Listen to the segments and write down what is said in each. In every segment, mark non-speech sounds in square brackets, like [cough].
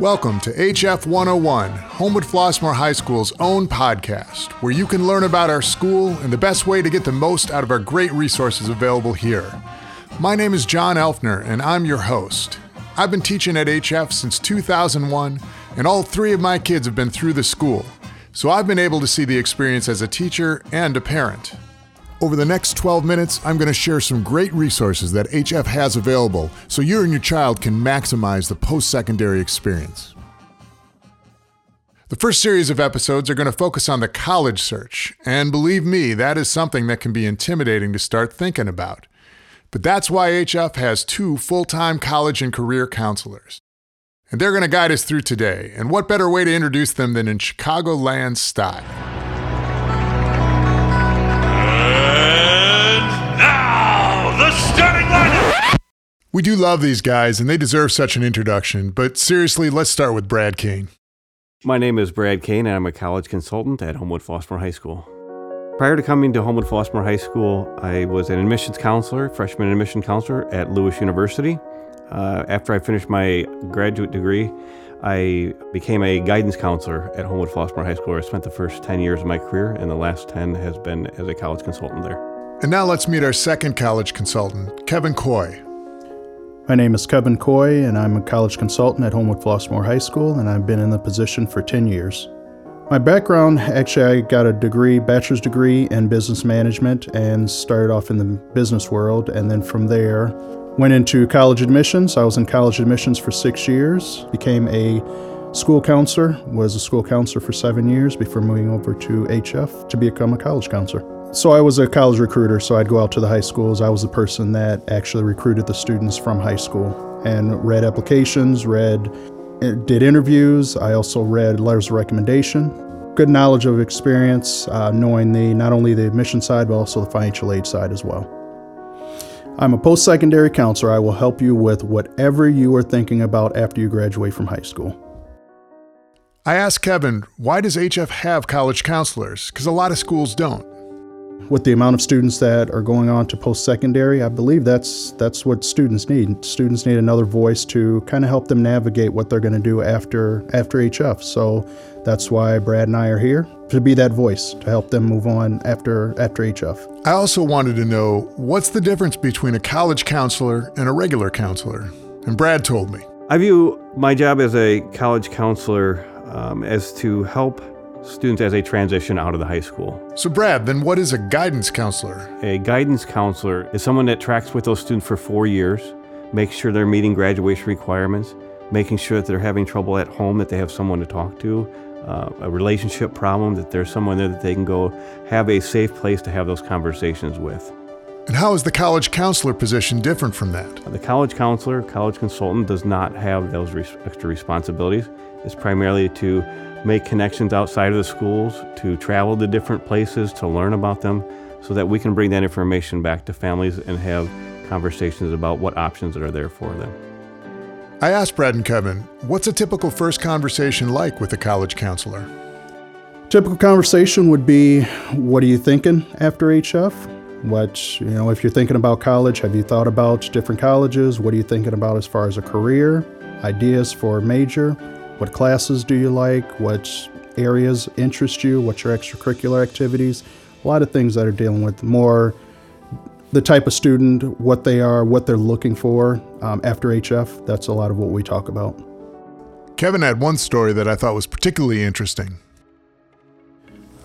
Welcome to HF 101, Homewood Flossmoor High School's own podcast, where you can learn about our school and the best way to get the most out of our great resources available here. My name is John Elfner, and I'm your host. I've been teaching at HF since 2001, and all three of my kids have been through the school, so I've been able to see the experience as a teacher and a parent. Over the next 12 minutes, I'm going to share some great resources that HF has available so you and your child can maximize the post secondary experience. The first series of episodes are going to focus on the college search, and believe me, that is something that can be intimidating to start thinking about. But that's why HF has two full time college and career counselors. And they're going to guide us through today, and what better way to introduce them than in Chicagoland style? We do love these guys, and they deserve such an introduction. But seriously, let's start with Brad Kane. My name is Brad Kane, and I'm a college consultant at Homewood Flossmoor High School. Prior to coming to Homewood Flossmoor High School, I was an admissions counselor, freshman admission counselor at Lewis University. Uh, after I finished my graduate degree, I became a guidance counselor at Homewood Flossmoor High School. I spent the first 10 years of my career, and the last 10 has been as a college consultant there. And now let's meet our second college consultant, Kevin Coy. My name is Kevin Coy, and I'm a college consultant at Homewood Flossmoor High School, and I've been in the position for 10 years. My background actually, I got a degree, bachelor's degree in business management, and started off in the business world. And then from there, went into college admissions. I was in college admissions for six years, became a school counselor, was a school counselor for seven years before moving over to HF to become a college counselor. So I was a college recruiter, so I'd go out to the high schools. I was the person that actually recruited the students from high school and read applications, read did interviews. I also read letters of recommendation. Good knowledge of experience, uh, knowing the not only the admission side but also the financial aid side as well. I'm a post-secondary counselor. I will help you with whatever you are thinking about after you graduate from high school. I asked Kevin, why does HF have college counselors? Because a lot of schools don't with the amount of students that are going on to post-secondary, I believe that's that's what students need. Students need another voice to kind of help them navigate what they're going to do after after HF. So that's why Brad and I are here to be that voice to help them move on after after HF. I also wanted to know what's the difference between a college counselor and a regular counselor, and Brad told me. I view my job as a college counselor um, as to help students as they transition out of the high school. So, Brad, then what is a guidance counselor? A guidance counselor is someone that tracks with those students for four years, makes sure they're meeting graduation requirements, making sure that they're having trouble at home, that they have someone to talk to, uh, a relationship problem, that there's someone there that they can go have a safe place to have those conversations with. And how is the college counselor position different from that? The college counselor, college consultant, does not have those res- extra responsibilities. It's primarily to make connections outside of the schools, to travel to different places, to learn about them, so that we can bring that information back to families and have conversations about what options are there for them. I asked Brad and Kevin, what's a typical first conversation like with a college counselor? Typical conversation would be, what are you thinking after HF? What, you know, if you're thinking about college, have you thought about different colleges? What are you thinking about as far as a career? Ideas for a major? What classes do you like? What areas interest you? What's your extracurricular activities? A lot of things that are dealing with more the type of student, what they are, what they're looking for um, after HF. That's a lot of what we talk about. Kevin had one story that I thought was particularly interesting.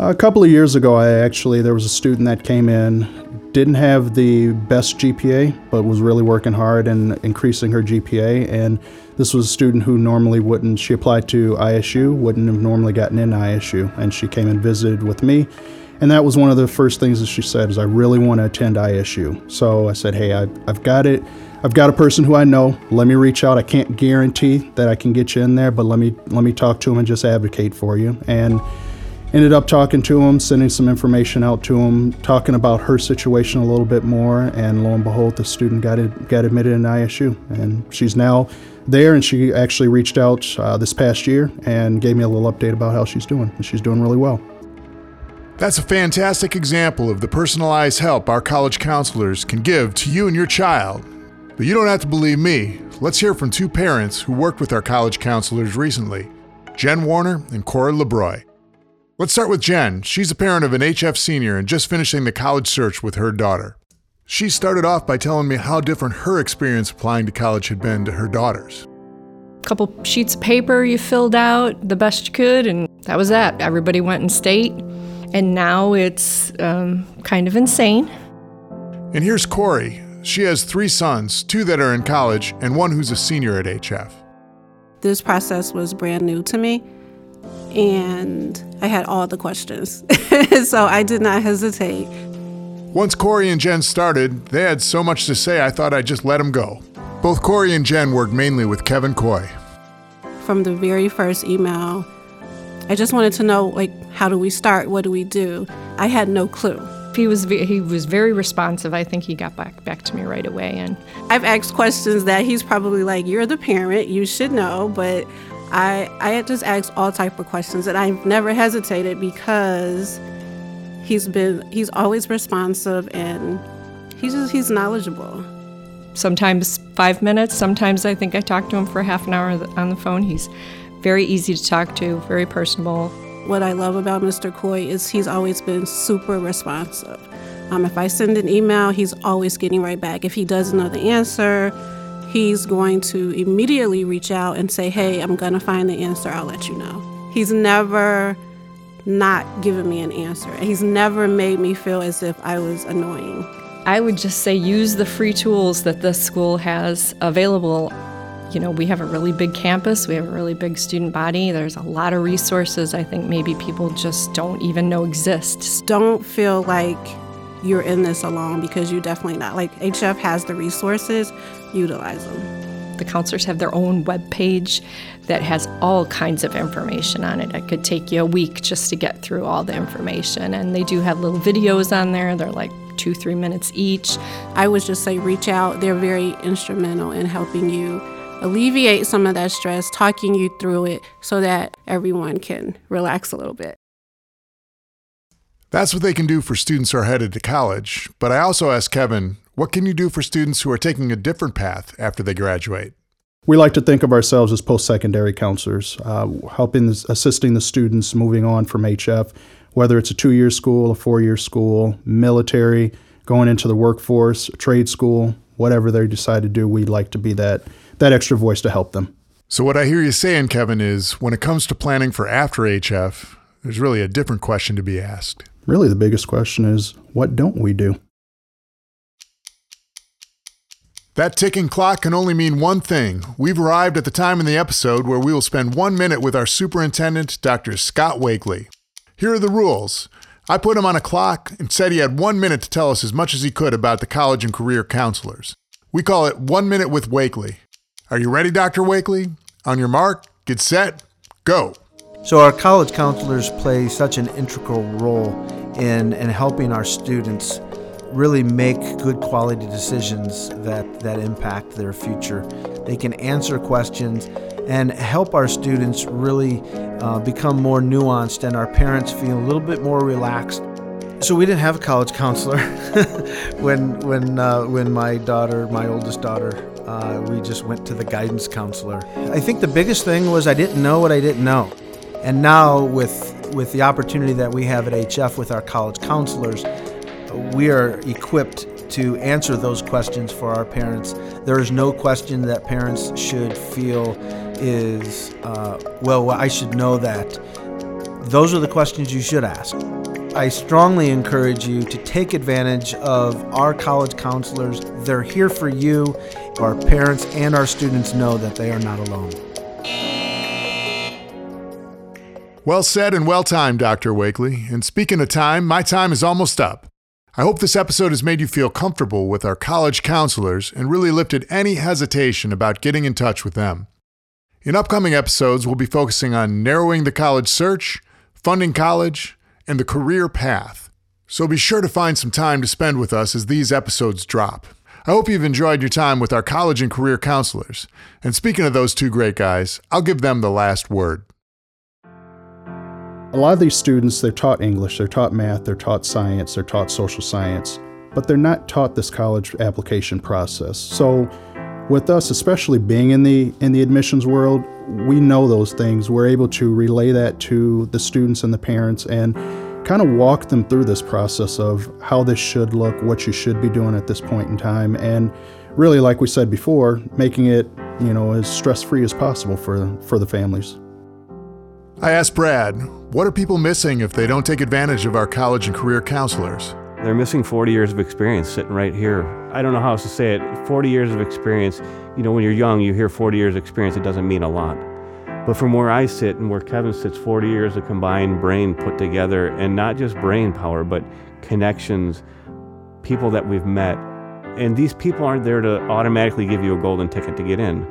A couple of years ago, I actually there was a student that came in, didn't have the best GPA, but was really working hard and increasing her GPA. And this was a student who normally wouldn't. She applied to ISU, wouldn't have normally gotten in ISU, and she came and visited with me. And that was one of the first things that she said is, "I really want to attend ISU." So I said, "Hey, I, I've got it." I've got a person who I know. Let me reach out. I can't guarantee that I can get you in there, but let me let me talk to him and just advocate for you. And ended up talking to him, sending some information out to him, talking about her situation a little bit more, and lo and behold, the student got got admitted in ISU, and she's now there. And she actually reached out uh, this past year and gave me a little update about how she's doing, and she's doing really well. That's a fantastic example of the personalized help our college counselors can give to you and your child. But you don't have to believe me. Let's hear from two parents who worked with our college counselors recently Jen Warner and Cora LeBroy. Let's start with Jen. She's a parent of an HF senior and just finishing the college search with her daughter. She started off by telling me how different her experience applying to college had been to her daughter's. A couple sheets of paper you filled out the best you could, and that was that. Everybody went in state, and now it's um, kind of insane. And here's Corey. She has three sons, two that are in college, and one who's a senior at HF. This process was brand new to me, and I had all the questions. [laughs] so I did not hesitate. Once Corey and Jen started, they had so much to say I thought I'd just let them go. Both Corey and Jen worked mainly with Kevin Coy. From the very first email, I just wanted to know like how do we start? What do we do? I had no clue. He was he was very responsive. I think he got back back to me right away and I've asked questions that he's probably like you're the parent, you should know, but I I just asked all type of questions and I've never hesitated because he's been he's always responsive and he's just he's knowledgeable. Sometimes 5 minutes, sometimes I think I talked to him for half an hour on the phone. He's very easy to talk to, very personable. What I love about Mr. Coy is he's always been super responsive. Um, if I send an email, he's always getting right back. If he doesn't know the answer, he's going to immediately reach out and say, Hey, I'm going to find the answer. I'll let you know. He's never not given me an answer. He's never made me feel as if I was annoying. I would just say use the free tools that this school has available. You know, we have a really big campus, we have a really big student body. There's a lot of resources I think maybe people just don't even know exist. Don't feel like you're in this alone because you're definitely not. Like HF has the resources, utilize them. The counselors have their own web page that has all kinds of information on it. It could take you a week just to get through all the information. And they do have little videos on there. They're like two, three minutes each. I would just say reach out. They're very instrumental in helping you alleviate some of that stress, talking you through it so that everyone can relax a little bit. That's what they can do for students who are headed to college. But I also asked Kevin, what can you do for students who are taking a different path after they graduate? We like to think of ourselves as post secondary counselors, uh, helping, assisting the students moving on from HF, whether it's a two year school, a four year school, military, going into the workforce, trade school, whatever they decide to do, we'd like to be that, that extra voice to help them. So, what I hear you saying, Kevin, is when it comes to planning for after HF, there's really a different question to be asked. Really, the biggest question is what don't we do? That ticking clock can only mean one thing. We've arrived at the time in the episode where we will spend one minute with our superintendent, Dr. Scott Wakely. Here are the rules. I put him on a clock and said he had one minute to tell us as much as he could about the college and career counselors. We call it One Minute with Wakely. Are you ready, Dr. Wakely? On your mark, get set, go. So, our college counselors play such an integral role in, in helping our students really make good quality decisions that, that impact their future. They can answer questions and help our students really uh, become more nuanced and our parents feel a little bit more relaxed. So we didn't have a college counselor [laughs] when when uh, when my daughter, my oldest daughter, uh, we just went to the guidance counselor. I think the biggest thing was I didn't know what I didn't know, and now with with the opportunity that we have at HF with our college counselors, we are equipped to answer those questions for our parents. There is no question that parents should feel is, uh, well, I should know that. Those are the questions you should ask. I strongly encourage you to take advantage of our college counselors. They're here for you. Our parents and our students know that they are not alone. Well said and well timed, Dr. Wakely. And speaking of time, my time is almost up. I hope this episode has made you feel comfortable with our college counselors and really lifted any hesitation about getting in touch with them. In upcoming episodes, we'll be focusing on narrowing the college search, funding college, and the career path. So be sure to find some time to spend with us as these episodes drop. I hope you've enjoyed your time with our college and career counselors. And speaking of those two great guys, I'll give them the last word. A lot of these students, they're taught English, they're taught math, they're taught science, they're taught social science. but they're not taught this college application process. So, with us, especially being in the in the admissions world, we know those things. We're able to relay that to the students and the parents and kind of walk them through this process of how this should look, what you should be doing at this point in time, and really, like we said before, making it you know as stress free as possible for for the families. I asked Brad, what are people missing if they don't take advantage of our college and career counselors? They're missing 40 years of experience sitting right here. I don't know how else to say it. 40 years of experience, you know, when you're young, you hear 40 years of experience, it doesn't mean a lot. But from where I sit and where Kevin sits, 40 years of combined brain put together, and not just brain power, but connections, people that we've met. And these people aren't there to automatically give you a golden ticket to get in,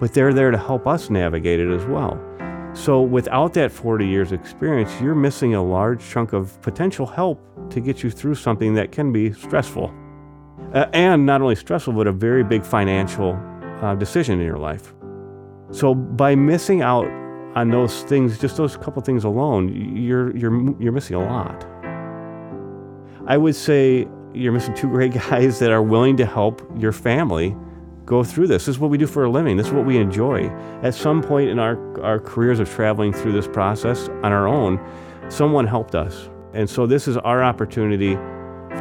but they're there to help us navigate it as well. So without that 40 years experience, you're missing a large chunk of potential help to get you through something that can be stressful. Uh, and not only stressful, but a very big financial uh, decision in your life. So by missing out on those things, just those couple things alone, you're, you're, you're missing a lot. I would say you're missing two great [laughs] guys that are willing to help your family go through this. This is what we do for a living. This is what we enjoy. At some point in our, our careers of traveling through this process on our own, someone helped us. And so this is our opportunity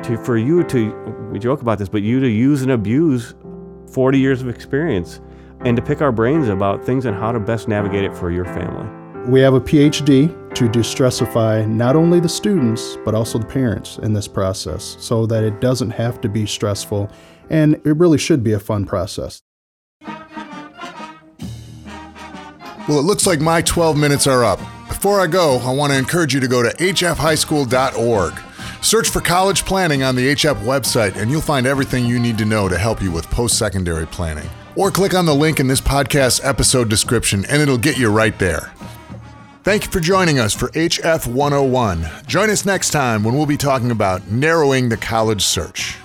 to, for you to, we joke about this, but you to use and abuse 40 years of experience and to pick our brains about things and how to best navigate it for your family. We have a PhD to distressify not only the students, but also the parents in this process so that it doesn't have to be stressful and it really should be a fun process. Well, it looks like my 12 minutes are up. Before I go, I want to encourage you to go to hfhighschool.org. Search for college planning on the HF website, and you'll find everything you need to know to help you with post secondary planning. Or click on the link in this podcast episode description, and it'll get you right there. Thank you for joining us for HF 101. Join us next time when we'll be talking about narrowing the college search.